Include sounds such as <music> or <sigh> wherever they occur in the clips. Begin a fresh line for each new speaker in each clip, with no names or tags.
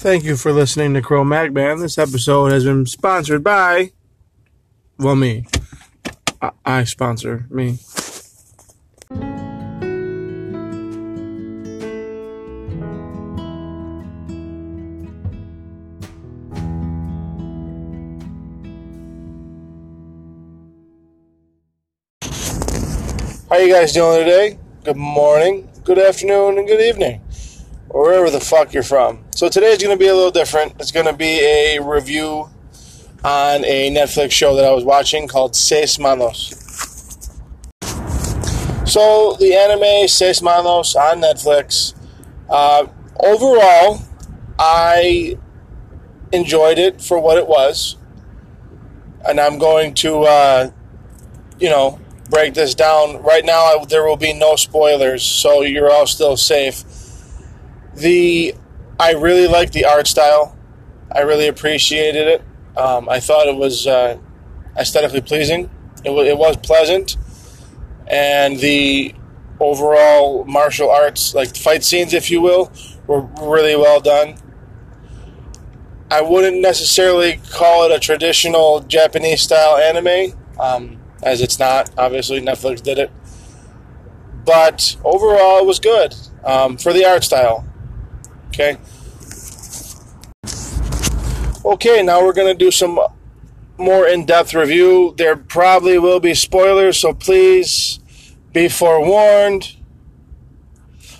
Thank you for listening to Crow Mag Band. This episode has been sponsored by, well, me. I, I sponsor me. How you guys doing today? Good morning, good afternoon, and good evening, wherever the fuck you're from. So today is going to be a little different. It's going to be a review on a Netflix show that I was watching called Seis Manos. So the anime Seis Manos on Netflix. Uh, overall, I enjoyed it for what it was, and I'm going to, uh, you know, break this down. Right now, I, there will be no spoilers, so you're all still safe. The I really liked the art style. I really appreciated it. Um, I thought it was uh, aesthetically pleasing. It, w- it was pleasant, and the overall martial arts, like fight scenes, if you will, were really well done. I wouldn't necessarily call it a traditional Japanese style anime. Um, as it's not. Obviously, Netflix did it. But overall, it was good um, for the art style. Okay. Okay, now we're going to do some more in depth review. There probably will be spoilers, so please be forewarned.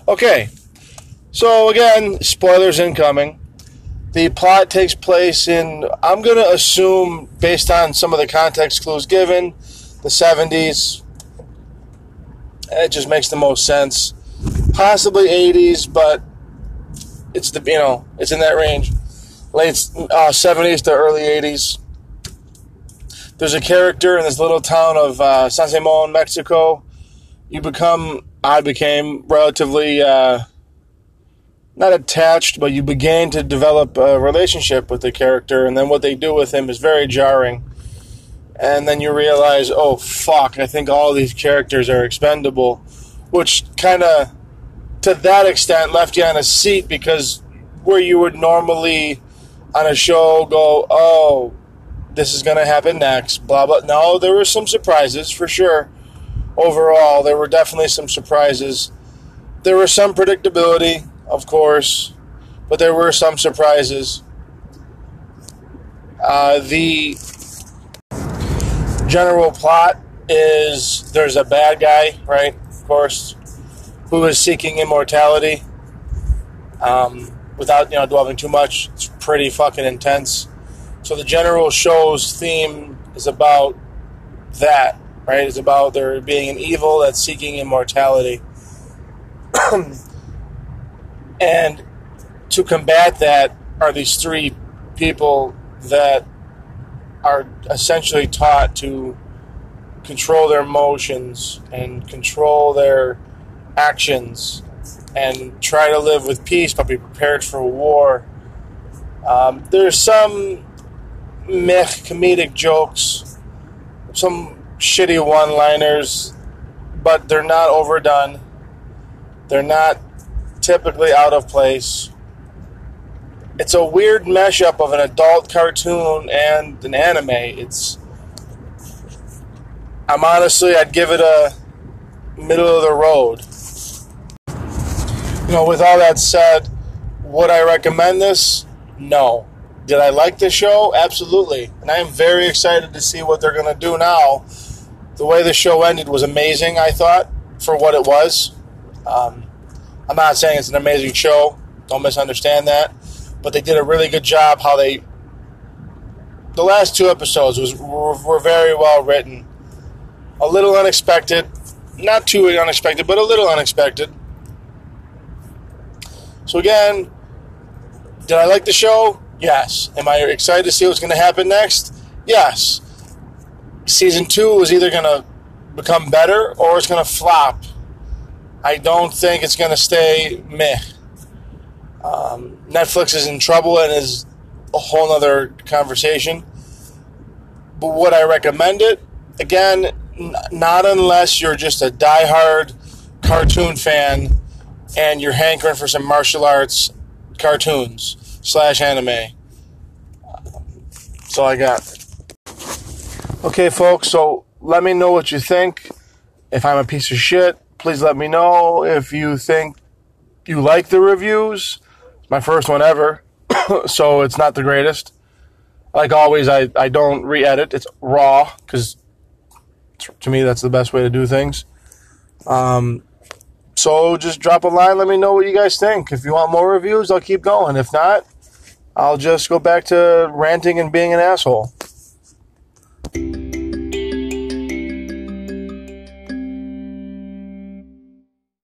Okay, so again, spoilers incoming. The plot takes place in, I'm going to assume, based on some of the context clues given, the 70s. It just makes the most sense. Possibly 80s, but it's the you know it's in that range. Late uh, 70s to early 80s. There's a character in this little town of uh, San Simon, Mexico. You become, I became relatively uh, not attached, but you began to develop a relationship with the character, and then what they do with him is very jarring and then you realize, oh fuck, I think all these characters are expendable, which kind of, to that extent, left you on a seat because where you would normally on a show go, oh, this is going to happen next, blah blah. No, there were some surprises for sure. Overall, there were definitely some surprises. There was some predictability, of course, but there were some surprises. Uh, the general plot is there's a bad guy, right? Of course, who is seeking immortality. Um, without you know dwelling too much, it's pretty fucking intense. So the general show's theme is about that, right? It's about there being an evil that's seeking immortality, <clears throat> and to combat that are these three people that are essentially taught to control their emotions and control their actions and try to live with peace but be prepared for war. Um, there's some meh comedic jokes, some shitty one liners, but they're not overdone. They're not typically out of place it's a weird mashup of an adult cartoon and an anime. It's I'm honestly I'd give it a middle of the road. You know, with all that said, would I recommend this? No. Did I like the show? Absolutely. And I am very excited to see what they're going to do now. The way the show ended was amazing, I thought, for what it was. Um, I'm not saying it's an amazing show. Don't misunderstand that but they did a really good job how they the last two episodes was were, were very well written a little unexpected not too unexpected but a little unexpected. So again did i like the show? Yes. Am i excited to see what's going to happen next? Yes. Season two is either going to become better or it's going to flop. I don't think it's going to stay meh. Um, Netflix is in trouble and is a whole other conversation. But would I recommend it? Again, not unless you're just a die-hard cartoon fan and you're hankering for some martial arts cartoons. slash anime. That's all I got. Okay, folks, so let me know what you think. If I'm a piece of shit, please let me know. If you think you like the reviews, it's my first one ever, <coughs> so it's not the greatest. Like always, I, I don't re edit, it's raw, because to me, that's the best way to do things. Um, so just drop a line, let me know what you guys think. If you want more reviews, I'll keep going. If not, I'll just go back to ranting and being an asshole.